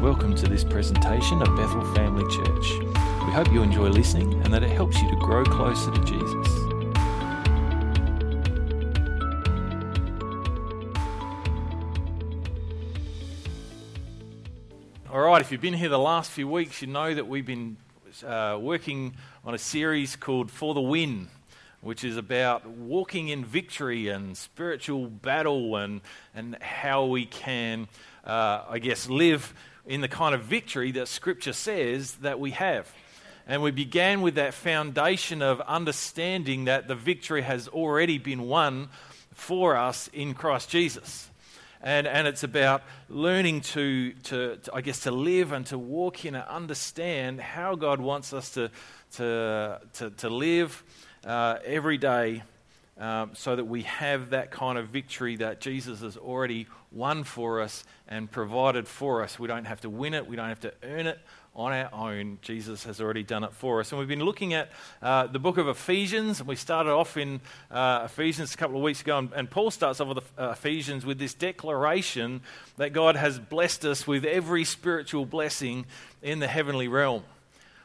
Welcome to this presentation of Bethel Family Church. We hope you enjoy listening and that it helps you to grow closer to Jesus. All right, if you've been here the last few weeks, you know that we've been uh, working on a series called For the Win, which is about walking in victory and spiritual battle and, and how we can, uh, I guess, live in the kind of victory that Scripture says that we have. And we began with that foundation of understanding that the victory has already been won for us in Christ Jesus. And, and it's about learning to, to, to, I guess, to live and to walk in and understand how God wants us to, to, to, to live uh, every day um, so that we have that kind of victory that Jesus has already won for us and provided for us. We don't have to win it, we don't have to earn it on our own. Jesus has already done it for us. And we've been looking at uh, the book of Ephesians, and we started off in uh, Ephesians a couple of weeks ago. And, and Paul starts off with uh, Ephesians with this declaration that God has blessed us with every spiritual blessing in the heavenly realm,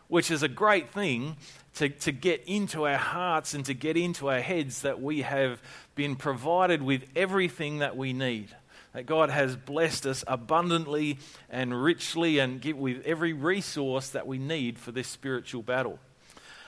which is a great thing to, to get into our hearts and to get into our heads that we have been provided with everything that we need. That God has blessed us abundantly and richly and give, with every resource that we need for this spiritual battle.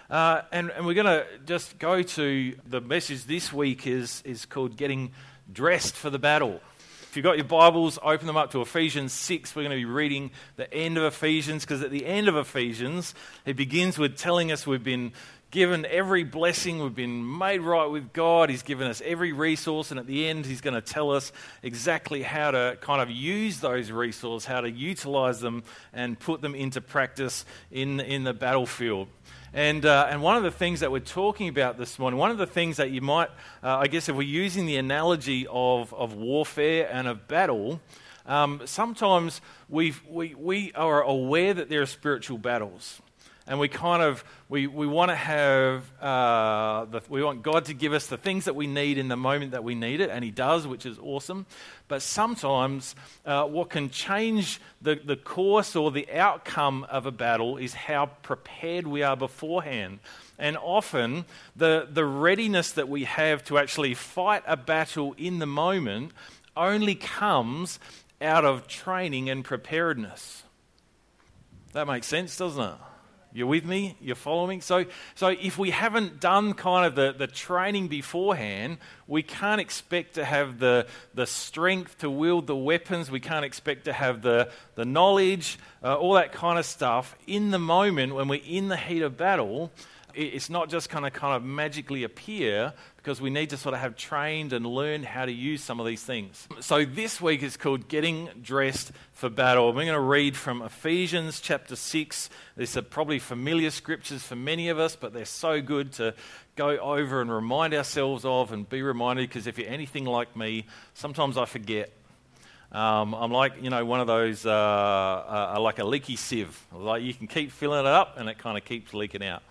Uh, and, and we're going to just go to the message this week is, is called Getting Dressed for the Battle. If you've got your Bibles, open them up to Ephesians 6. We're going to be reading the end of Ephesians because at the end of Ephesians, it begins with telling us we've been given every blessing, we've been made right with God, He's given us every resource, and at the end, He's going to tell us exactly how to kind of use those resources, how to utilize them, and put them into practice in, in the battlefield. And, uh, and one of the things that we're talking about this morning, one of the things that you might, uh, I guess, if we're using the analogy of, of warfare and of battle, um, sometimes we we, we are aware that there are spiritual battles. And we kind of we, we want to have uh, the, we want god to give us the things that we need in the moment that we need it and he does which is awesome but sometimes uh, what can change the, the course or the outcome of a battle is how prepared we are beforehand. And often the, the readiness that we have to actually fight a battle in the moment only comes out of training and preparedness. That makes sense doesn't it you're with me? You're following? So, so if we haven't done kind of the, the training beforehand, we can't expect to have the, the strength to wield the weapons. We can't expect to have the, the knowledge, uh, all that kind of stuff in the moment when we're in the heat of battle it's not just kind of kind of magically appear because we need to sort of have trained and learned how to use some of these things. So this week is called Getting Dressed for Battle. We're going to read from Ephesians chapter 6. These are probably familiar scriptures for many of us, but they're so good to go over and remind ourselves of and be reminded because if you're anything like me, sometimes I forget. Um, I'm like, you know, one of those, uh, uh, like a leaky sieve. Like you can keep filling it up and it kind of keeps leaking out.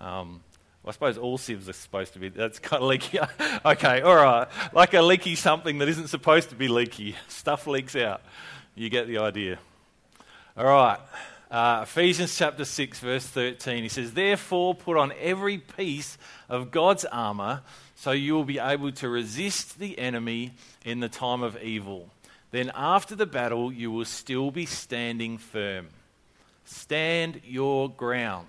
Um, I suppose all sieves are supposed to be. That's kind of leaky. okay, all right. Like a leaky something that isn't supposed to be leaky. Stuff leaks out. You get the idea. All right. Uh, Ephesians chapter 6, verse 13. He says, Therefore, put on every piece of God's armor so you will be able to resist the enemy in the time of evil. Then, after the battle, you will still be standing firm. Stand your ground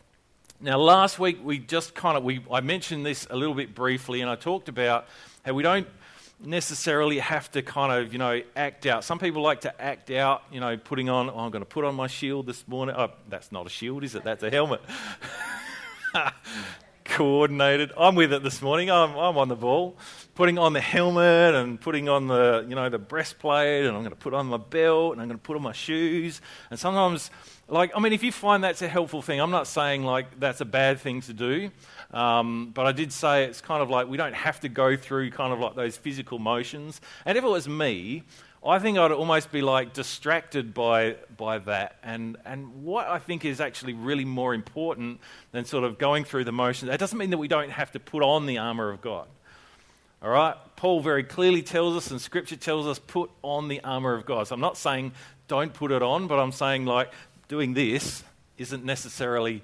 Now, last week we just kind of we I mentioned this a little bit briefly, and I talked about how we don't necessarily have to kind of you know act out. Some people like to act out, you know, putting on. Oh, I'm going to put on my shield this morning. Oh, that's not a shield, is it? That's a helmet. Coordinated. I'm with it this morning. I'm, I'm on the ball. putting on the helmet and putting on the, you know, the breastplate and I'm going to put on my belt and I'm going to put on my shoes. And sometimes, like, I mean, if you find that's a helpful thing, I'm not saying like that's a bad thing to do. Um, but I did say it's kind of like we don't have to go through kind of like those physical motions. And if it was me, I think I'd almost be like distracted by, by that. And, and what I think is actually really more important than sort of going through the motions, that doesn't mean that we don't have to put on the armor of God. All right? Paul very clearly tells us, and Scripture tells us, put on the armor of God. So I'm not saying don't put it on, but I'm saying like doing this isn't necessarily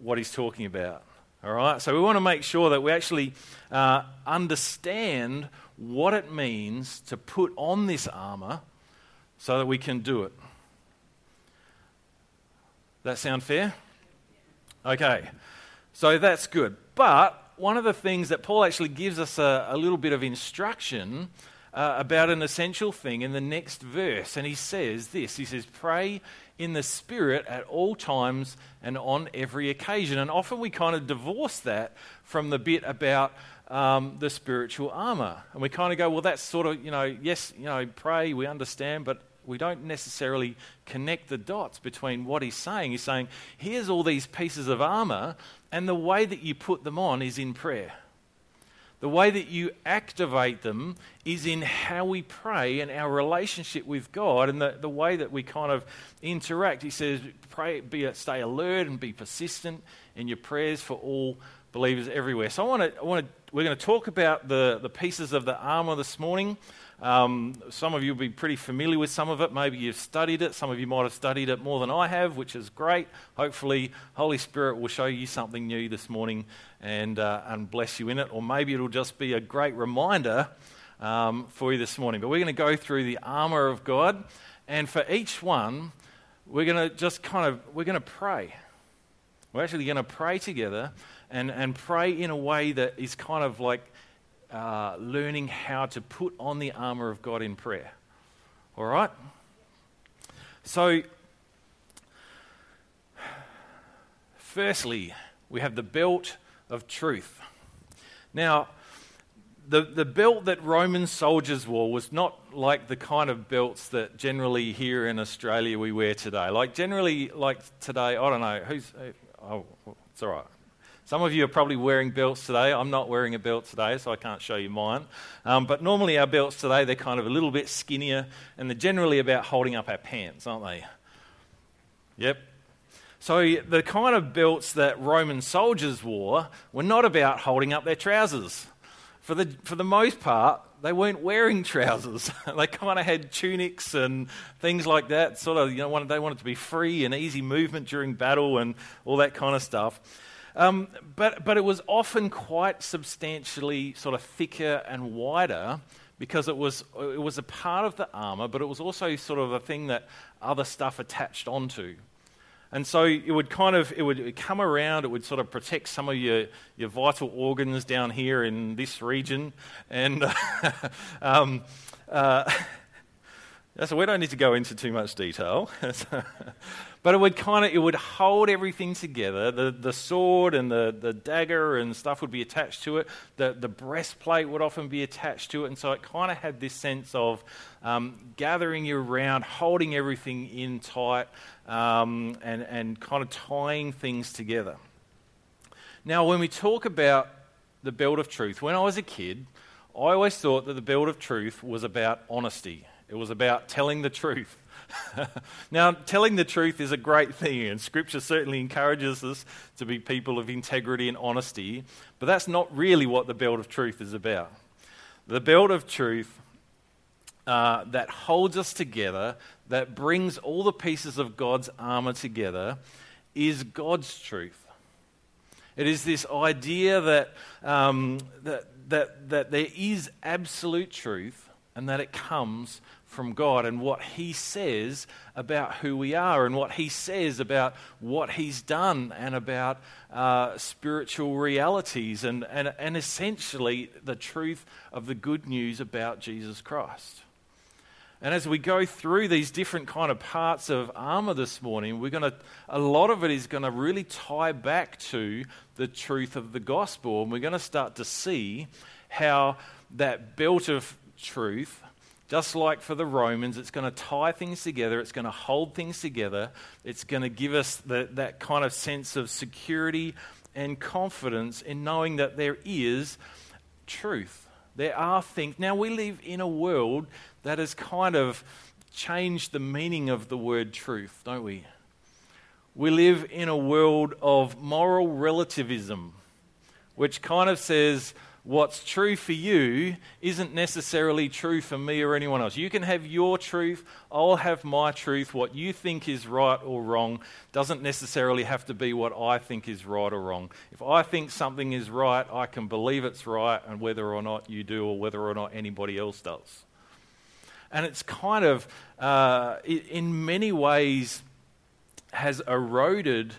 what he's talking about. All right? So we want to make sure that we actually uh, understand what it means to put on this armor so that we can do it. That sound fair? Okay, so that's good. But one of the things that Paul actually gives us a, a little bit of instruction uh, about an essential thing in the next verse. And he says this He says, Pray in the Spirit at all times and on every occasion. And often we kind of divorce that from the bit about um, the spiritual armor. And we kind of go, well, that's sort of, you know, yes, you know, pray, we understand, but we don't necessarily connect the dots between what he's saying. He's saying, here's all these pieces of armor, and the way that you put them on is in prayer. The way that you activate them is in how we pray and our relationship with God and the, the way that we kind of interact. He says, pray, be, stay alert and be persistent in your prayers for all believers everywhere. So I want to, I want to we're going to talk about the, the pieces of the armor this morning. Um, some of you will be pretty familiar with some of it. Maybe you've studied it. Some of you might have studied it more than I have, which is great. Hopefully, Holy Spirit will show you something new this morning and, uh, and bless you in it. Or maybe it'll just be a great reminder um, for you this morning. But we're going to go through the armor of God. And for each one, we're going to just kind of, we're going to pray. We're actually going to pray together and, and pray in a way that is kind of like uh, learning how to put on the armor of God in prayer. All right? So, firstly, we have the belt of truth. Now, the, the belt that Roman soldiers wore was not like the kind of belts that generally here in Australia we wear today. Like, generally, like today, I don't know, who's, oh, it's all right. Some of you are probably wearing belts today. I'm not wearing a belt today, so I can't show you mine. Um, but normally, our belts today, they're kind of a little bit skinnier, and they're generally about holding up our pants, aren't they? Yep. So, the kind of belts that Roman soldiers wore were not about holding up their trousers. For the, for the most part, they weren't wearing trousers. they kind of had tunics and things like that. Sort of, you know, they wanted to be free and easy movement during battle and all that kind of stuff. Um, but, but it was often quite substantially sort of thicker and wider because it was, it was a part of the armor, but it was also sort of a thing that other stuff attached onto. And so it would kind of it would come around, it would sort of protect some of your, your vital organs down here in this region. And um, uh, so we don't need to go into too much detail. But it would kind of it would hold everything together. The, the sword and the, the dagger and stuff would be attached to it. The, the breastplate would often be attached to it. And so it kind of had this sense of um, gathering you around, holding everything in tight, um, and, and kind of tying things together. Now, when we talk about the belt of truth, when I was a kid, I always thought that the belt of truth was about honesty. It was about telling the truth. now, telling the truth is a great thing, and Scripture certainly encourages us to be people of integrity and honesty, but that's not really what the belt of truth is about. The belt of truth uh, that holds us together, that brings all the pieces of God's armor together, is God's truth. It is this idea that, um, that, that, that there is absolute truth and that it comes from God and what He says about who we are and what He says about what He's done and about uh, spiritual realities and, and, and essentially the truth of the good news about Jesus Christ. And as we go through these different kind of parts of armor this morning, we're going to a lot of it is going to really tie back to the truth of the gospel, and we're going to start to see how that belt of truth just like for the Romans, it's going to tie things together, it's going to hold things together, it's going to give us the, that kind of sense of security and confidence in knowing that there is truth. There are things. Now, we live in a world that has kind of changed the meaning of the word truth, don't we? We live in a world of moral relativism, which kind of says, what's true for you isn't necessarily true for me or anyone else. You can have your truth, I'll have my truth. What you think is right or wrong doesn't necessarily have to be what I think is right or wrong. If I think something is right, I can believe it's right, and whether or not you do or whether or not anybody else does. And it's kind of, uh, in many ways, has eroded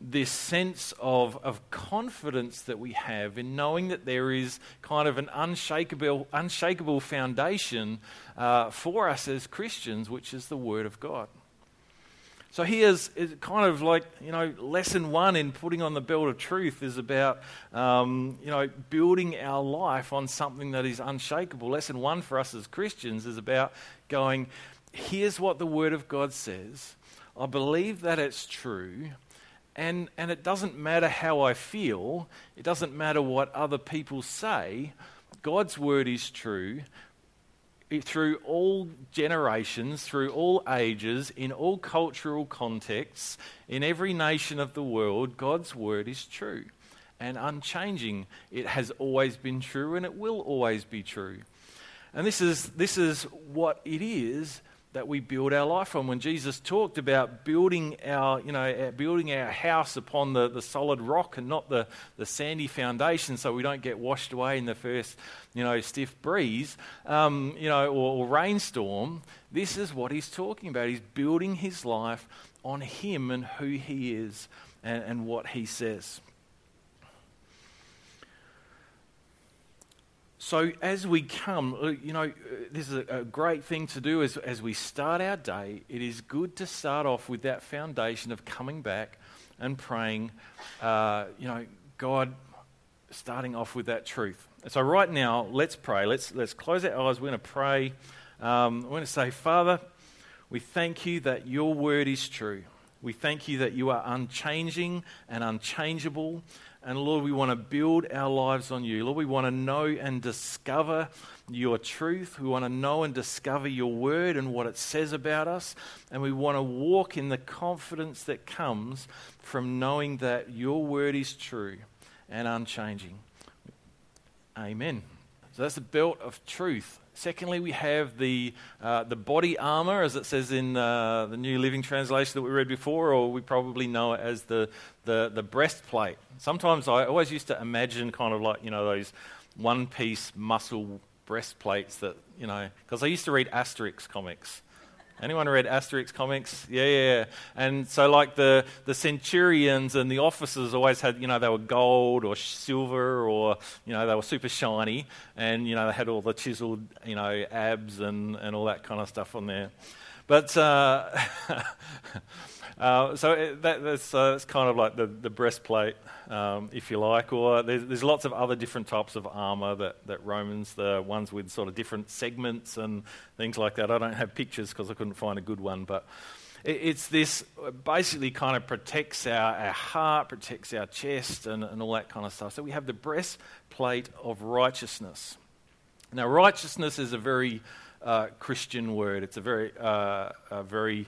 this sense of, of confidence that we have in knowing that there is kind of an unshakable, unshakable foundation uh, for us as Christians, which is the Word of God. So here's kind of like, you know, lesson one in putting on the belt of truth is about, um, you know, building our life on something that is unshakable. Lesson one for us as Christians is about going, here's what the Word of God says. I believe that it's true. And, and it doesn't matter how I feel, it doesn't matter what other people say. God's word is true through all generations, through all ages, in all cultural contexts, in every nation of the world. God's word is true and unchanging. It has always been true and it will always be true. And this is, this is what it is that we build our life on. When Jesus talked about building our, you know, building our house upon the, the solid rock and not the, the sandy foundation so we don't get washed away in the first, you know, stiff breeze, um, you know, or, or rainstorm, this is what he's talking about. He's building his life on him and who he is and, and what he says. So, as we come, uh, you know, uh, this is a, great thing to do as, as we start our day. It is good to start off with that foundation of coming back and praying, uh, you know, God, starting off with that truth. So, right now, let's pray. Let's, let's close our eyes. We're going to pray. Um, we're going to say, Father, we thank you that your word is true. We thank you that you are unchanging and unchangeable. And Lord, we want to build our lives on you. Lord, we want to know and discover your truth. We want to know and discover your word and what it says about us. And we want to walk in the confidence that comes from knowing that your word is true and unchanging. Amen. So that's the belt of truth. Secondly, we have the, uh, the body armor, as it says in uh, the New Living Translation that we read before, or we probably know it as the, the, the breastplate. Sometimes I always used to imagine kind of like, you know, those one piece muscle breastplates that, you know, because I used to read Asterix comics. Anyone read Asterix comics? Yeah, yeah. And so, like the, the centurions and the officers always had, you know, they were gold or silver or, you know, they were super shiny. And, you know, they had all the chiseled, you know, abs and, and all that kind of stuff on there. But uh, uh, so that, that's, uh, that's kind of like the, the breastplate, um, if you like. Or there's, there's lots of other different types of armour that, that Romans, the ones with sort of different segments and things like that. I don't have pictures because I couldn't find a good one, but it's this basically kind of protects our, our heart, protects our chest, and, and all that kind of stuff. So we have the breastplate of righteousness. Now, righteousness is a very uh, Christian word. It's a very, uh, a very,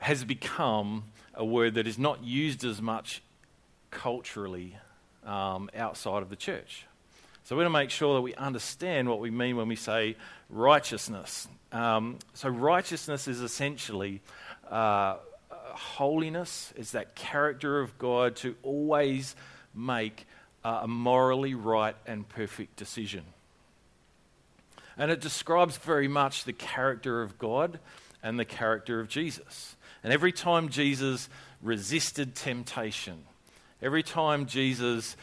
has become a word that is not used as much culturally um, outside of the church. So we're going to make sure that we understand what we mean when we say righteousness. Um, so righteousness is essentially uh, holiness. It's that character of God to always make a morally right and perfect decision. And it describes very much the character of God and the character of Jesus. And every time Jesus resisted temptation, every time Jesus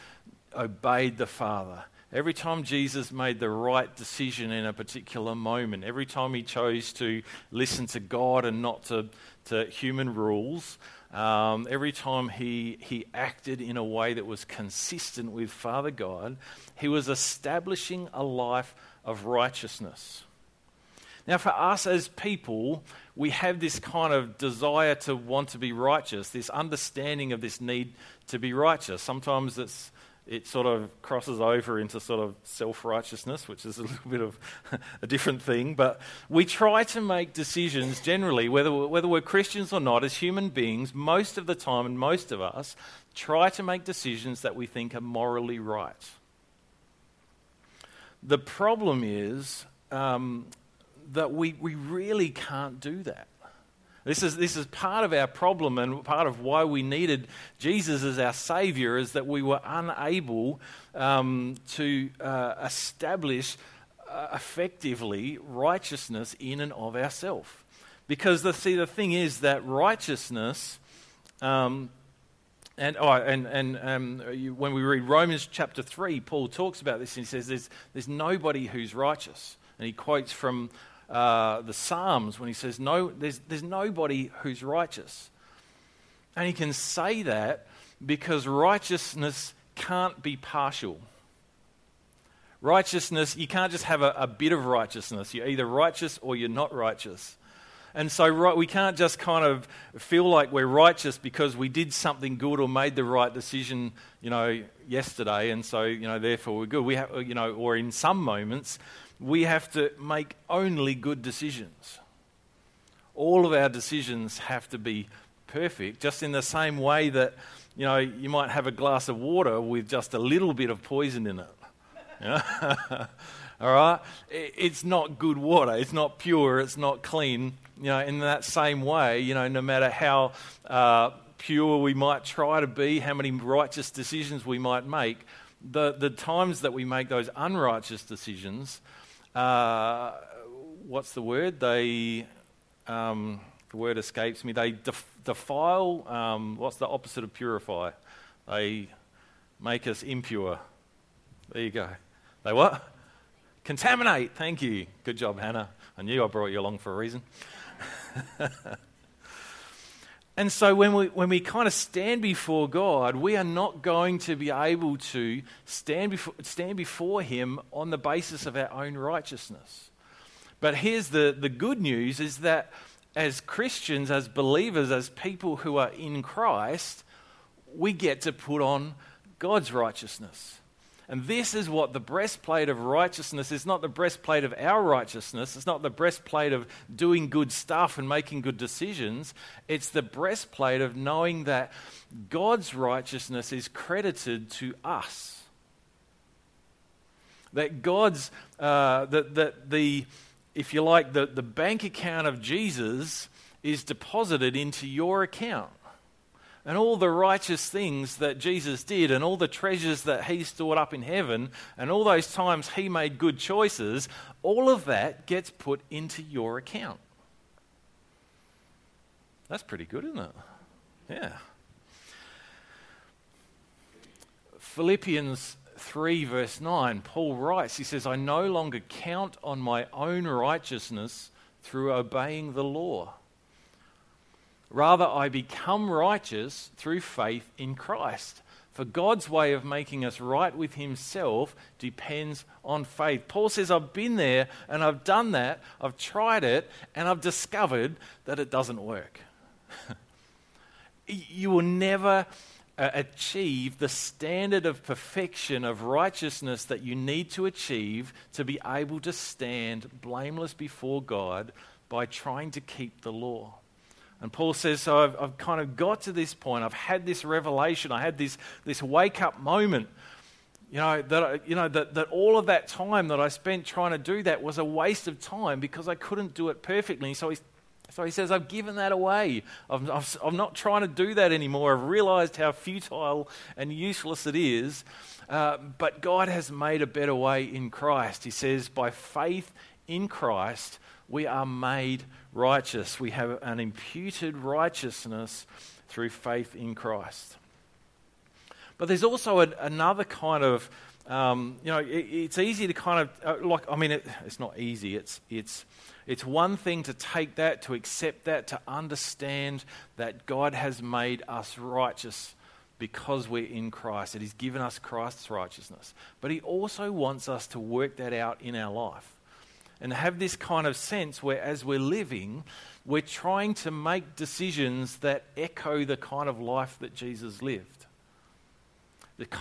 obeyed the Father, Every time Jesus made the right decision in a particular moment, every time he chose to listen to God and not to, to human rules, um, every time he, he acted in a way that was consistent with Father God, he was establishing a life of righteousness. Now, for us as people, we have this kind of desire to want to be righteous, this understanding of this need to be righteous. Sometimes it's it sort of crosses over into sort of self righteousness, which is a little bit of a different thing. But we try to make decisions generally, whether, whether we're Christians or not, as human beings, most of the time, and most of us try to make decisions that we think are morally right. The problem is um, that we, we really can't do that. This is, this is part of our problem and part of why we needed Jesus as our Savior, is that we were unable um, to uh, establish uh, effectively righteousness in and of ourselves. Because the, see, the thing is that righteousness, um, and, oh, and, and um, you, when we read Romans chapter 3, Paul talks about this and he says there's, there's nobody who's righteous. And he quotes from uh, the Psalms when he says, no, there's, there's nobody who's righteous. And he can say that because righteousness can't be partial. Righteousness, you can't just have a, a bit of righteousness. You're either righteous or you're not righteous. And so right, we can't just kind of feel like we're righteous because we did something good or made the right decision, you know, yesterday, and so you know, therefore we're good. We have, you know, or in some moments, we have to make only good decisions. All of our decisions have to be perfect, just in the same way that you know you might have a glass of water with just a little bit of poison in it. All right, it's not good water. It's not pure. It's not clean. You know, in that same way, you know, no matter how uh, pure we might try to be, how many righteous decisions we might make, the the times that we make those unrighteous decisions uh, what's the word? They, um, the word escapes me. They def- defile. Um, what's the opposite of purify? They make us impure. There you go. They what? Contaminate. Thank you. Good job, Hannah. I knew I brought you along for a reason. And so when we, when we kind of stand before God, we are not going to be able to stand before, stand before Him on the basis of our own righteousness. But here's the, the good news is that as Christians, as believers, as people who are in Christ, we get to put on God's righteousness. And this is what the breastplate of righteousness is not the breastplate of our righteousness. It's not the breastplate of doing good stuff and making good decisions. It's the breastplate of knowing that God's righteousness is credited to us. That God's, uh, that, that the, if you like, the, the bank account of Jesus is deposited into your account and all the righteous things that Jesus did, and all the treasures that he stored up in heaven, and all those times he made good choices, all of that gets put into your account. That's pretty good, isn't it? Yeah. Philippians 3, verse 9, Paul writes, he says, I no longer count on my own righteousness through obeying the law. Rather, I become righteous through faith in Christ. For God's way of making us right with Himself depends on faith. Paul says, I've been there and I've done that, I've tried it, and I've discovered that it doesn't work. you will never uh, achieve the standard of perfection of righteousness that you need to achieve to be able to stand blameless before God by trying to keep the law. And Paul says, So I've, I've kind of got to this point. I've had this revelation. I had this, this wake up moment. You know, that, you know that, that all of that time that I spent trying to do that was a waste of time because I couldn't do it perfectly. So he, so he says, I've given that away. I'm, I'm not trying to do that anymore. I've realized how futile and useless it is. Uh, but God has made a better way in Christ. He says, by faith in Christ, we are made righteous. We have an imputed righteousness through faith in Christ. But there's also a, another kind of um, you know, it, it's easy to kind of, uh, like, I mean, it, it's not easy. It's, it's, it's one thing to take that, to accept that, to understand that God has made us righteous because we're in Christ, that He's given us Christ's righteousness. But He also wants us to work that out in our life and have this kind of sense where, as we're living, we're trying to make decisions that echo the kind of life that Jesus lived.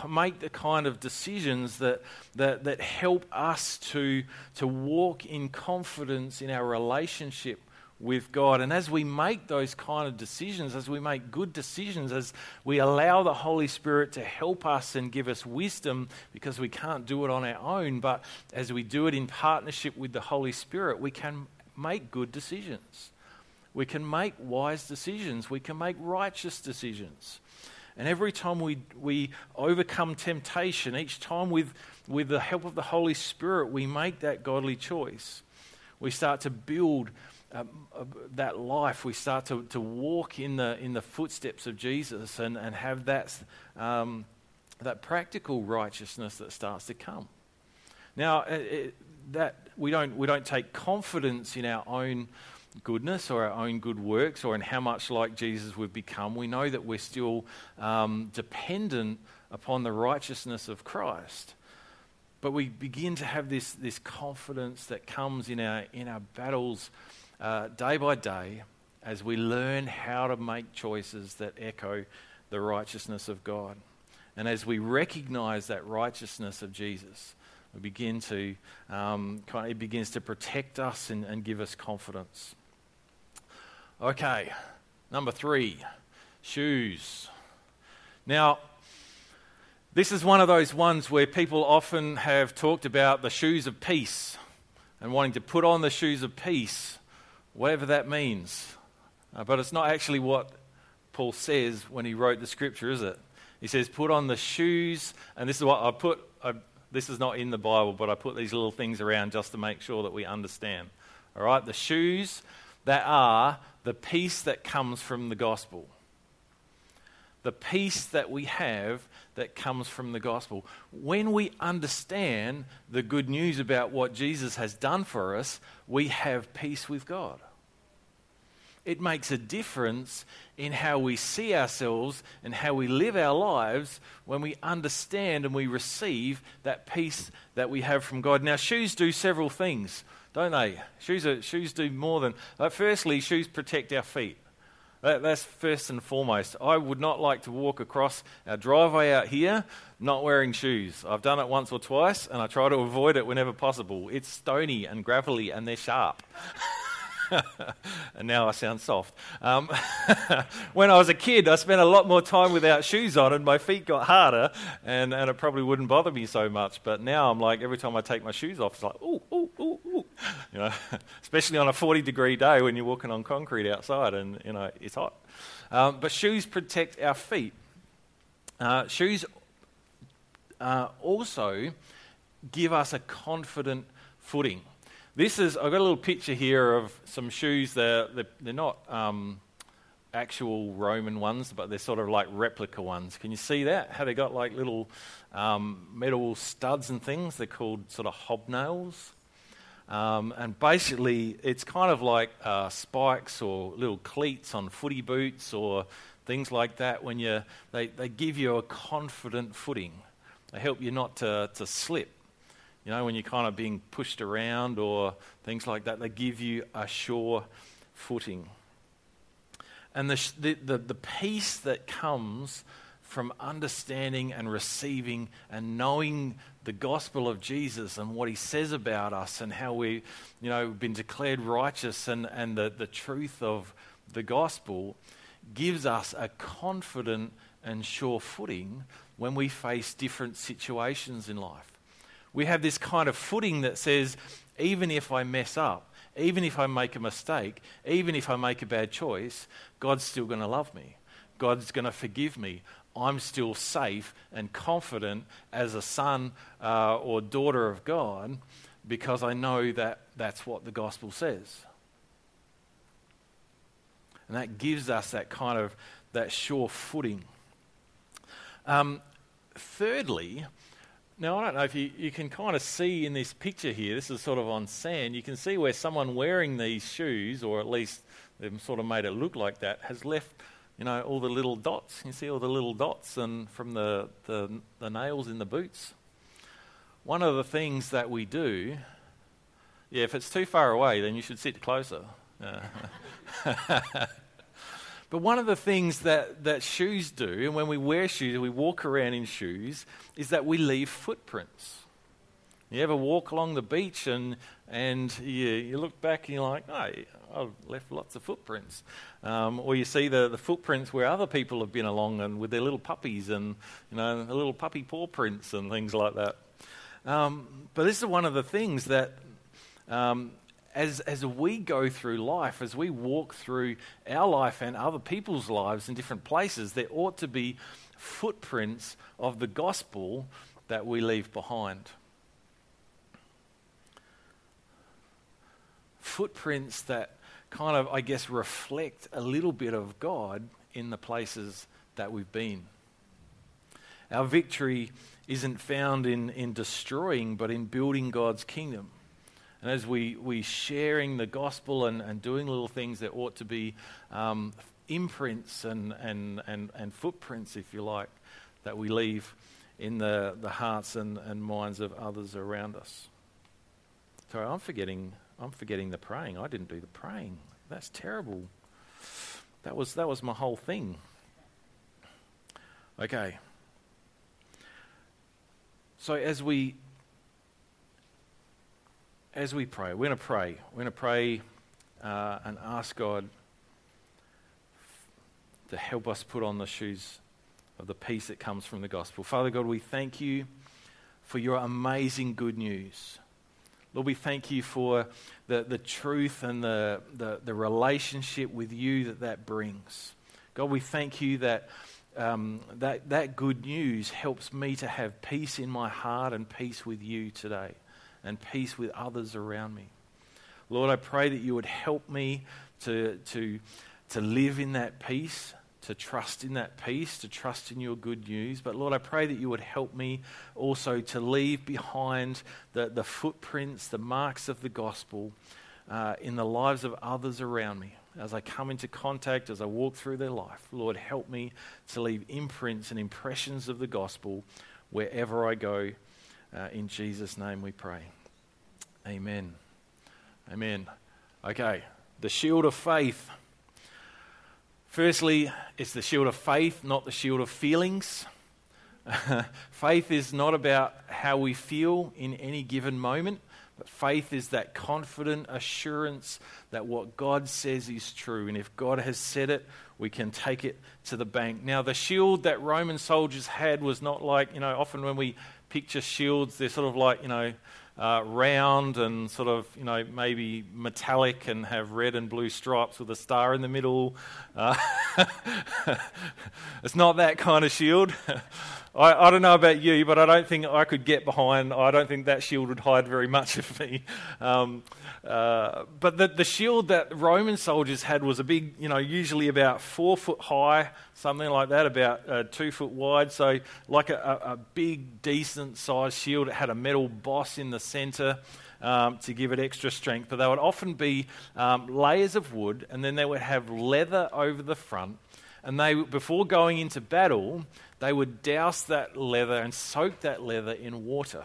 Make the kind of decisions that, that, that help us to, to walk in confidence in our relationship with God. And as we make those kind of decisions, as we make good decisions, as we allow the Holy Spirit to help us and give us wisdom because we can't do it on our own, but as we do it in partnership with the Holy Spirit, we can make good decisions. We can make wise decisions. We can make righteous decisions. And every time we, we overcome temptation, each time with, with the help of the Holy Spirit, we make that godly choice. We start to build uh, uh, that life. We start to, to walk in the, in the footsteps of Jesus and, and have that, um, that practical righteousness that starts to come. Now, it, it, that we don't, we don't take confidence in our own goodness or our own good works or in how much like Jesus we've become, we know that we're still um, dependent upon the righteousness of Christ. But we begin to have this, this confidence that comes in our, in our battles uh, day by day as we learn how to make choices that echo the righteousness of God. And as we recognize that righteousness of Jesus, we begin to, um, kind of, it begins to protect us and, and give us confidence. Okay, number three, shoes. Now, this is one of those ones where people often have talked about the shoes of peace and wanting to put on the shoes of peace, whatever that means. Uh, but it's not actually what Paul says when he wrote the scripture, is it? He says, put on the shoes, and this is what I put, I, this is not in the Bible, but I put these little things around just to make sure that we understand. All right, the shoes that are the peace that comes from the gospel. The peace that we have that comes from the gospel. When we understand the good news about what Jesus has done for us, we have peace with God. It makes a difference in how we see ourselves and how we live our lives when we understand and we receive that peace that we have from God. Now, shoes do several things don't they? Shoes, are, shoes do more than. Like firstly, shoes protect our feet. That, that's first and foremost. I would not like to walk across our driveway out here not wearing shoes. I've done it once or twice, and I try to avoid it whenever possible. It's stony and gravelly, and they're sharp. and now I sound soft. Um, when I was a kid, I spent a lot more time without shoes on, and my feet got harder, and, and it probably wouldn't bother me so much. But now I'm like, every time I take my shoes off, it's like, ooh, ooh, ooh, ooh. You know, especially on a 40 degree day when you're walking on concrete outside and, you know, it's hot. Um, but shoes protect our feet. Uh, shoes uh, also give us a confident footing. This is, I've got a little picture here of some shoes. They're, they're, they're not um, actual Roman ones, but they're sort of like replica ones. Can you see that? How they got like little um, metal studs and things? They're called sort of hobnails. Um, and basically, it's kind of like uh, spikes or little cleats on footy boots or things like that when you, they, they give you a confident footing. They help you not to, to slip. You know, when you're kind of being pushed around or things like that, they give you a sure footing. And the, the, the, peace that comes from understanding and receiving and knowing the gospel of Jesus and what he says about us and how we, you know, been declared righteous and, and the, the truth of the gospel gives us a confident and sure footing when we face different situations in life we have this kind of footing that says, even if I mess up, even if I make a mistake, even if I make a bad choice, God's still going to love me. God's going to forgive me. I'm still safe and confident as a son uh, or daughter of God because I know that that's what the gospel says. And that gives us that kind of that sure footing. Um, thirdly, Now, I don't know if you, you can kind of see in this picture here, this is sort of on sand, you can see where someone wearing these shoes, or at least they've sort of made it look like that, has left, you know, all the little dots. You see all the little dots and from the, the, the nails in the boots. One of the things that we do, yeah, if it's too far away, then you should sit closer. But one of the things that, that shoes do, and when we wear shoes, we walk around in shoes, is that we leave footprints. You ever walk along the beach and, and you, you look back and you're like, oh, I've left lots of footprints. Um, or you see the, the footprints where other people have been along and with their little puppies and, you know, the little puppy paw prints and things like that. Um, but this is one of the things that um, as, as we go through life, as we walk through our life and other people's lives in different places, there ought to be footprints of the gospel that we leave behind. Footprints that kind of, I guess, reflect a little bit of God in the places that we've been. Our victory isn't found in, in destroying, but in building God's kingdom. And as we, we sharing the gospel and, and doing little things, that ought to be um, imprints and, and, and, and footprints, if you like, that we leave in the, the hearts and, and minds of others around us. Sorry, I'm forgetting, I'm forgetting the praying. I didn't do the praying. That's terrible. That was, that was my whole thing. Okay. So as we as we pray, we're going to pray. We're going to pray uh, and ask God to help us put on the shoes of the peace that comes from the gospel. Father God, we thank you for your amazing good news. Lord, we thank you for the, the truth and the, the, the relationship with you that that brings. God, we thank you that, um, that that good news helps me to have peace in my heart and peace with you today and peace with others around me. Lord, I pray that you would help me to, to, to live in that peace, to trust in that peace, to trust in your good news. But Lord, I pray that you would help me also to leave behind the, the footprints, the marks of the gospel uh, in the lives of others around me. As I come into contact, as I walk through their life, Lord, help me to leave imprints and impressions of the gospel wherever I go. Uh, in Jesus' name we pray. Amen. Amen. Okay, the shield of faith. Firstly, it's the shield of faith, not the shield of feelings. faith is not about how we feel in any given moment, but faith is that confident assurance that what God says is true. And if God has said it, we can take it to the bank. Now, the shield that Roman soldiers had was not like, you know, often when we picture shields, they're sort of like, you know, uh, round and sort of, you know, maybe metallic and have red and blue stripes with a star in the middle. Uh, it's not that kind of shield. I, I, don't know about you, but I don't think I could get behind. I don't think that shield would hide very much of me. Um, uh, but the, the shield that Roman soldiers had was a big, you know, usually about four foot high, something like that, about uh, two foot wide. So, like a, a big, decent sized shield. It had a metal boss in the center. Um, to give it extra strength, but they would often be um, layers of wood, and then they would have leather over the front. And they, before going into battle, they would douse that leather and soak that leather in water.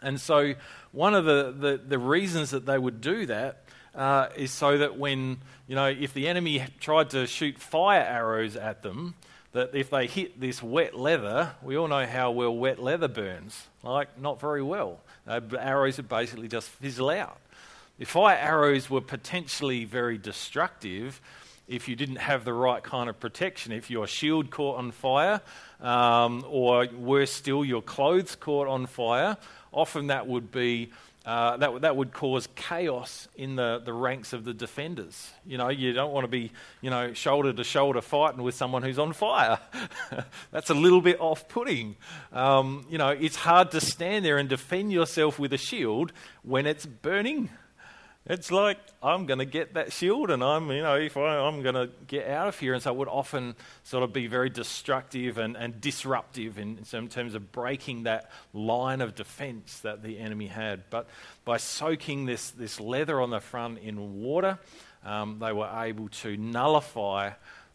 And so, one of the, the, the reasons that they would do that uh, is so that when, you know, if the enemy tried to shoot fire arrows at them, that if they hit this wet leather, we all know how well wet leather burns. Like, not very well. Uh, arrows would basically just fizzle out. If fire arrows were potentially very destructive, if you didn't have the right kind of protection, if your shield caught on fire, um, or worse still, your clothes caught on fire, often that would be uh, that, that would cause chaos in the, the ranks of the defenders. You know, you don't want to be, you know, shoulder to shoulder fighting with someone who's on fire. That's a little bit off putting. Um, you know, it's hard to stand there and defend yourself with a shield when it's burning. It's like I'm going to get that shield, and I'm, you know, if I, I'm going to get out of here, and so it would often sort of be very destructive and, and disruptive in, in terms of breaking that line of defence that the enemy had. But by soaking this this leather on the front in water, um, they were able to nullify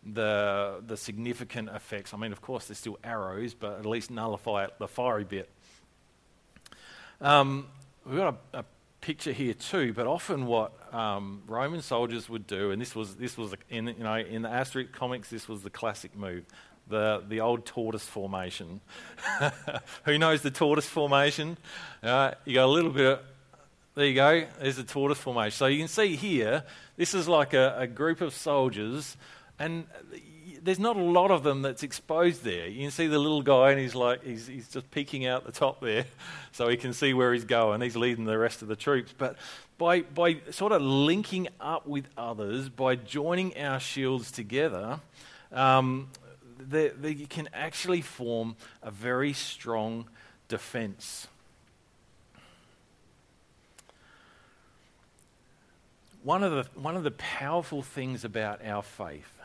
the the significant effects. I mean, of course, there's still arrows, but at least nullify the fiery bit. Um, we've got a, a picture here too, but often what um, Roman soldiers would do, and this was this was in you know in the Asterix comics, this was the classic move, the the old tortoise formation. Who knows the tortoise formation? Uh, you got a little bit. Of, there you go. There's the tortoise formation. So you can see here, this is like a, a group of soldiers, and there's not a lot of them that's exposed there. You can see the little guy, and he's like he's, he's just peeking out the top there, so he can see where he's going. He's leading the rest of the troops. But by by sort of linking up with others, by joining our shields together, um, they, they can actually form a very strong defense. One of, the, one of the powerful things about our faith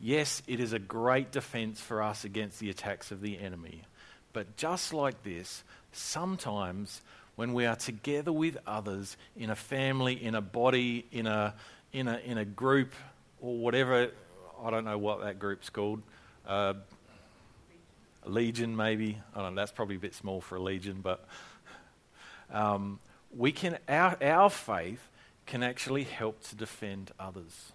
Yes, it is a great defense for us against the attacks of the enemy. But just like this, sometimes when we are together with others in a family, in a body, in a, in a, in a group, or whatever, I don't know what that group's called. Uh, legion, maybe. I don't know, that's probably a bit small for a legion, but um, we can, our, our faith can actually help to defend others.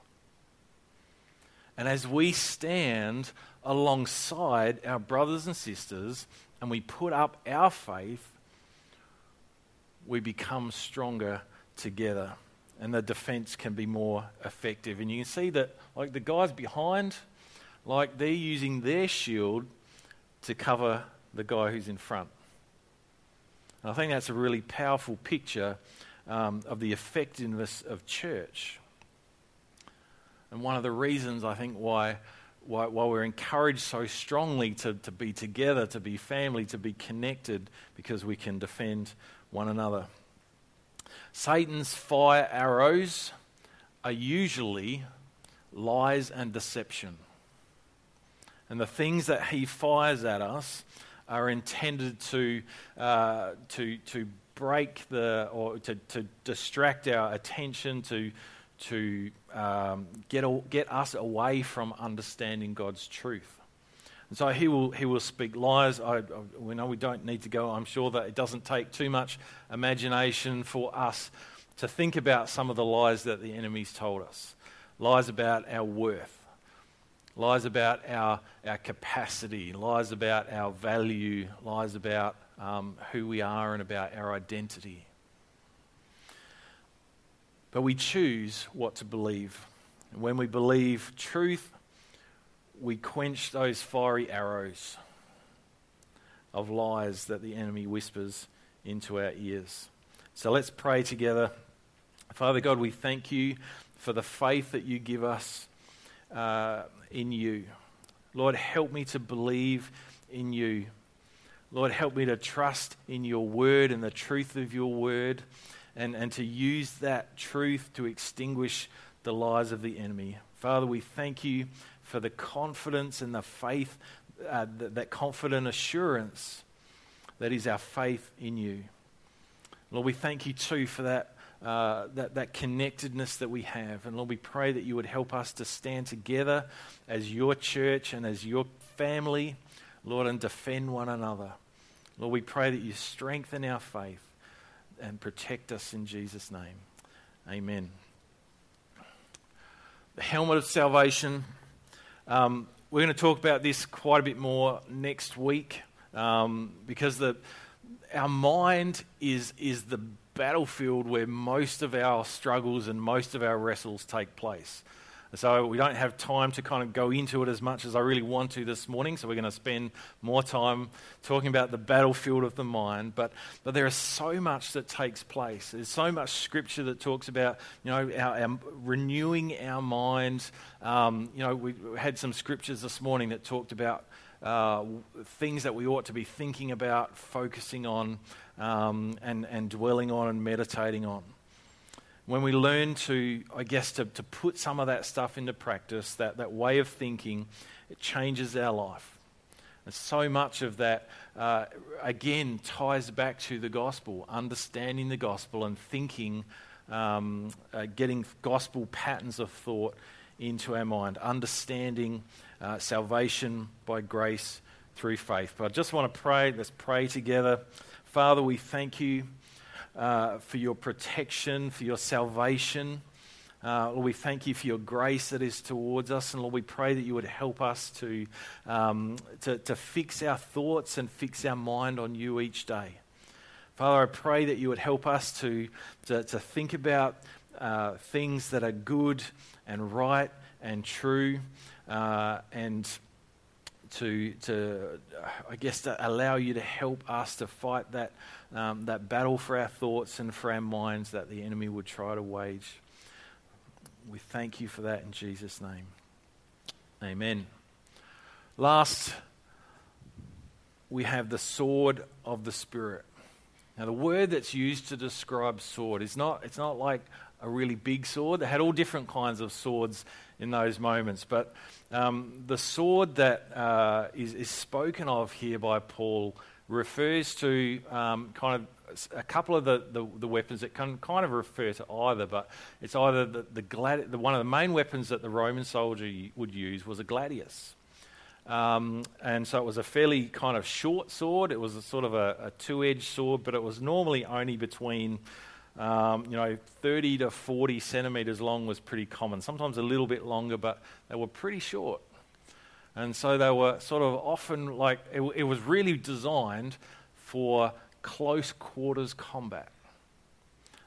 And as we stand alongside our brothers and sisters and we put up our faith, we become stronger together and the defense can be more effective. And you can see that, like the guys behind, like they're using their shield to cover the guy who's in front. And I think that's a really powerful picture um, of the effectiveness of church. And one of the reasons I think why, why, why we're encouraged so strongly to, to be together, to be family, to be connected, because we can defend one another. Satan's fire arrows are usually lies and deception. And the things that he fires at us are intended to, uh, to, to break the, or to, to distract our attention, to, to um, get, get us away from understanding God's truth. And so he will, he will speak lies. I, I, we know we don't need to go. I'm sure that it doesn't take too much imagination for us to think about some of the lies that the enemy's told us lies about our worth, lies about our, our capacity, lies about our value, lies about um, who we are and about our identity. But we choose what to believe. And when we believe truth, we quench those fiery arrows of lies that the enemy whispers into our ears. So let's pray together. Father God, we thank you for the faith that you give us uh, in you. Lord, help me to believe in you. Lord, help me to trust in your word and the truth of your word and, and to use that truth to extinguish the lies of the enemy. Father, we thank you for the confidence and the faith, uh, that, confident assurance that is our faith in you. Lord, we thank you too for that, uh, that, that connectedness that we have. And Lord, we pray that you would help us to stand together as your church and as your family, Lord, and defend one another. Lord, we pray that you strengthen our faith and protect us in Jesus' name. Amen. The helmet of salvation. Um, we're going to talk about this quite a bit more next week um, because the, our mind is, is the battlefield where most of our struggles and most of our wrestles take place. So we don't have time to kind of go into it as much as I really want to this morning. So we're going to spend more time talking about the battlefield of the mind. But, but there is so much that takes place. There's so much scripture that talks about, you know, our, our renewing our minds. Um, you know, we had some scriptures this morning that talked about uh, things that we ought to be thinking about, focusing on, um, and, and dwelling on and meditating on. When we learn to, I guess, to, to put some of that stuff into practice, that, that way of thinking, it changes our life. And so much of that, uh, again, ties back to the gospel, understanding the gospel and thinking, um, uh, getting gospel patterns of thought into our mind, understanding uh, salvation by grace through faith. But I just want to pray. Let's pray together. Father, we thank you uh, for your protection, for your salvation. Uh, Lord, we thank you for your grace that is towards us. And Lord, we pray that you would help us to, um, to, to fix our thoughts and fix our mind on you each day. Father, I pray that you would help us to, to, to think about uh, things that are good and right and true uh, and to, to, I guess, to allow you to help us to fight that, um, that battle for our thoughts and for our minds that the enemy would try to wage. We thank you for that in Jesus' name. Amen. Last, we have the sword of the Spirit. Now, the word that's used to describe sword is not, it's not like a really big sword. They had all different kinds of swords in those moments. But um, the sword that uh, is, is spoken of here by Paul refers to um, kind of a couple of the, the, the, weapons that can kind of refer to either, but it's either the, the, gladi- the one of the main weapons that the Roman soldier would use was a gladius. Um, and so it was a fairly kind of short sword. It was a sort of a, a two edged sword, but it was normally only between um, you know, 30 to 40 centimeters long was pretty common. Sometimes a little bit longer, but they were pretty short. And so they were sort of often like, it, it was really designed for close quarters combat.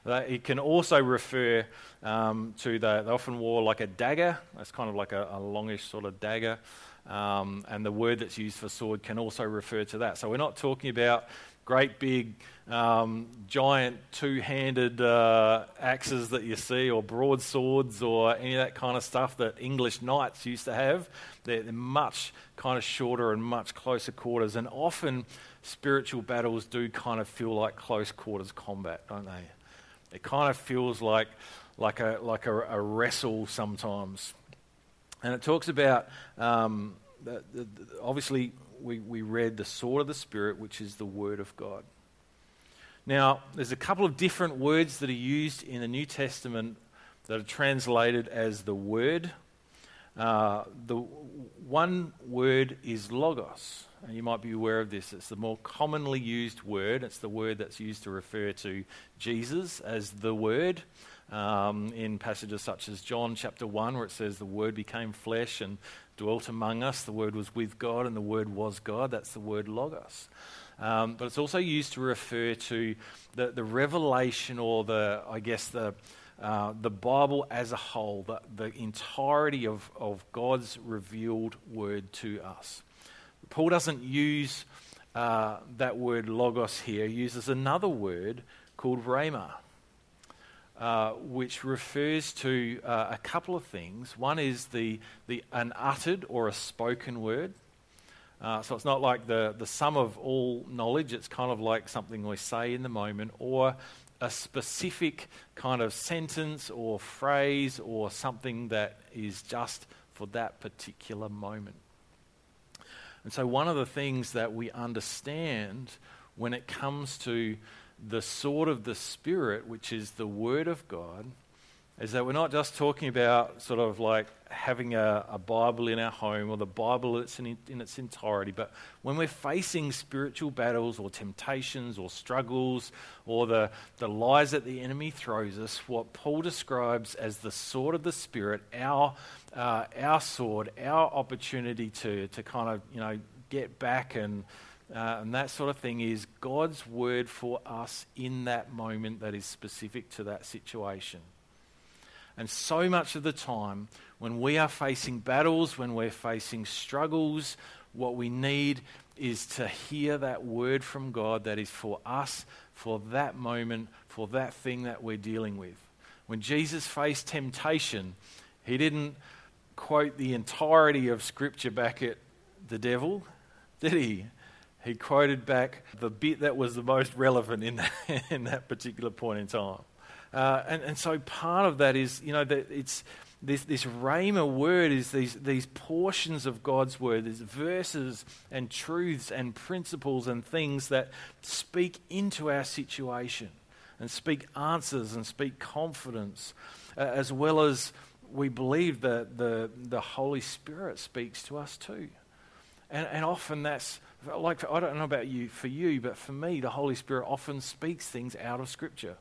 It can also refer um, to the, they often wore like a dagger. That's kind of like a, a longish sort of dagger. Um, and the word that's used for sword can also refer to that. So we're not talking about great big um, giant two-handed uh, axes that you see or broadswords or any of that kind of stuff that english knights used to have. They're, they're much kind of shorter and much closer quarters and often spiritual battles do kind of feel like close quarters combat don't they? It kind of feels like like a like a, a wrestle sometimes. And it talks about um, the, the, obviously we, we read the sword of the Spirit, which is the Word of God. Now, there's a couple of different words that are used in the New Testament that are translated as the Word. Uh, the one word is logos. And you might be aware of this. It's the more commonly used word. It's the word that's used to refer to Jesus as the Word. Um, in passages such as John chapter 1, where it says, The Word became flesh and dwelt among us. The Word was with God, and the Word was God. That's the word logos. Um, but it's also used to refer to the, the revelation or the, I guess, the, uh, the Bible as a whole, the, the entirety of, of God's revealed word to us. Paul doesn't use uh, that word logos here, he uses another word called rhema. Uh, which refers to uh, a couple of things. One is the, the an uttered or a spoken word. Uh, so it's not like the, the sum of all knowledge, it's kind of like something we say in the moment, or a specific kind of sentence or phrase or something that is just for that particular moment. And so, one of the things that we understand when it comes to the sword of the Spirit, which is the Word of God, is that we're not just talking about sort of like having a, a Bible in our home or the Bible in, in its entirety, but when we're facing spiritual battles or temptations or struggles or the, the lies that the enemy throws us, what Paul describes as the sword of the Spirit, our, uh, our sword, our opportunity to, to kind of, you know, get back and uh, and that sort of thing is God's word for us in that moment that is specific to that situation. And so much of the time, when we are facing battles, when we're facing struggles, what we need is to hear that word from God that is for us, for that moment, for that thing that we're dealing with. When Jesus faced temptation, he didn't quote the entirety of Scripture back at the devil, did he? he quoted back the bit that was the most relevant in that, in that particular point in time. Uh, and, and so part of that is, you know, that it's this, this Rhema word is these, these portions of God's word, these verses and truths and principles and things that speak into our situation and speak answers and speak confidence, uh, as well as we believe that the, the Holy Spirit speaks to us too. And, and often that's like, I don't know about you, for you, but for me, the Holy Spirit often speaks things out of Scripture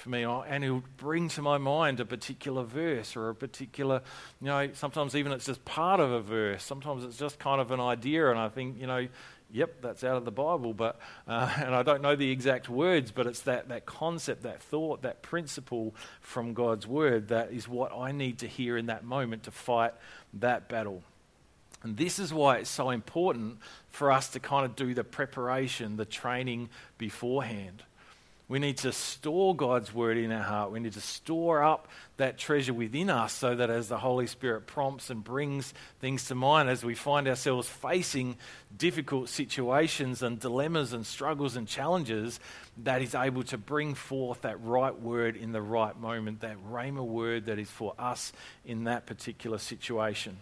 for me, and he'll bring to my mind a particular verse or a particular, you know, sometimes even it's just part of a verse. Sometimes it's just kind of an idea, and I think, you know, yep, that's out of the Bible, but uh, and I don't know the exact words, but it's that that concept, that thought, that principle from God's word that is what I need to hear in that moment to fight that battle. And this is why it's so important for us to kind of do the preparation, the training beforehand. We need to store God's word in our heart. We need to store up that treasure within us so that as the Holy Spirit prompts and brings things to mind, as we find ourselves facing difficult situations and dilemmas and struggles and challenges, that is able to bring forth that right word in the right moment, that Rhema word that is for us in that particular situation.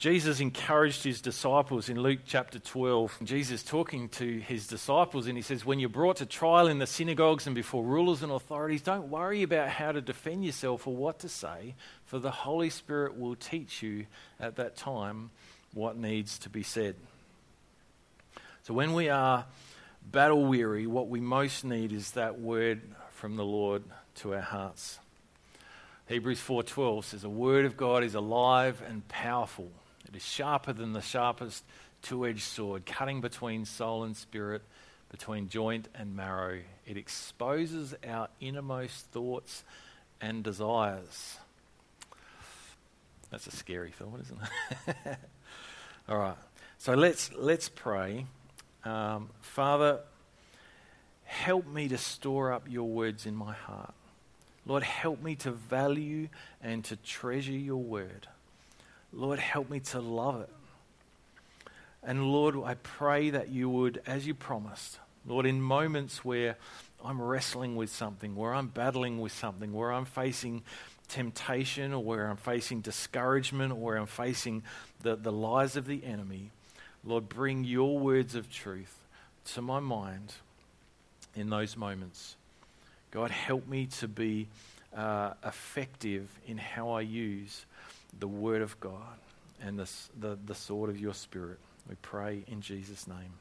Jesus encouraged his disciples in Luke chapter 12. Jesus talking to his disciples, and he says, When you're brought to trial in the synagogues and before rulers and authorities, don't worry about how to defend yourself or what to say, for the Holy Spirit will teach you at that time what needs to be said. So when we are battle weary, what we most need is that word from the Lord to our hearts. Hebrews 4:12 says, "The word of God is alive and powerful." It is sharper than the sharpest two edged sword, cutting between soul and spirit, between joint and marrow. It exposes our innermost thoughts and desires. That's a scary thought, isn't it? All right. So let's let's pray. Um, Father, help me to store up your words in my heart. Lord, help me to value and to treasure your word. Lord, help me to love it. And Lord, I pray that you would, as you promised, Lord, in moments where I'm wrestling with something, where I'm battling with something, where I'm facing temptation or where I'm facing discouragement or where I'm facing the, the lies of the enemy, Lord, bring your words of truth to my mind in those moments. God, help me to be uh, effective in how I use the Word of God and the, the, the sword of your Spirit. We pray in Jesus' name.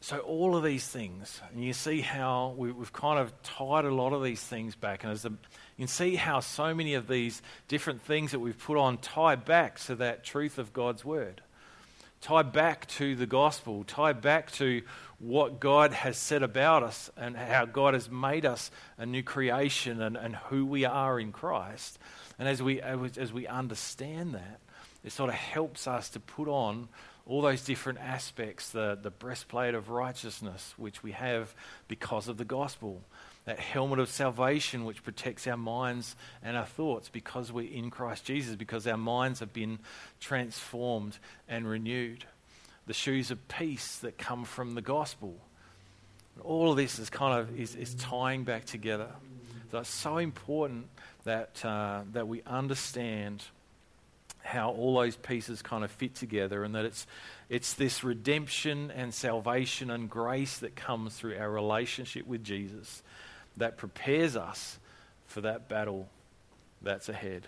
So, all of these things, and you see how we, have kind of tied a lot of these things back, and as the, you can see how so many of these different things that we've put on tie back to that truth of God's Word, tie back to the gospel, tie back to what God has said about us and how God has made us a new creation and, and who we are in Christ. And as we, as we understand that, it sort of helps us to put on all those different aspects the, the breastplate of righteousness, which we have because of the gospel, that helmet of salvation, which protects our minds and our thoughts because we're in Christ Jesus, because our minds have been transformed and renewed, the shoes of peace that come from the gospel. All of this is kind of is, is tying back together. So it's so important that, uh, that we understand how all those pieces kind of fit together and that it's, it's this redemption and salvation and grace that comes through our relationship with Jesus that prepares us for that battle that's ahead.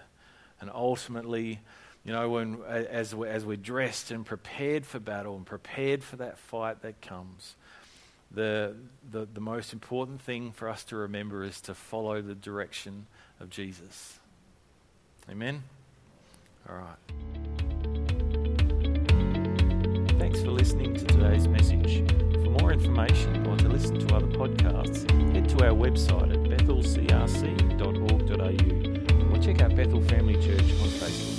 And ultimately, you know, when, as, we're, as we're dressed and prepared for battle and prepared for that fight that comes, the, the, the most important thing for us to remember is to follow the direction of Jesus. Amen? All right. Thanks for listening to today's message. For more information or to listen to other podcasts, head to our website at bethelcrc.org.au or check out Bethel Family Church on Facebook.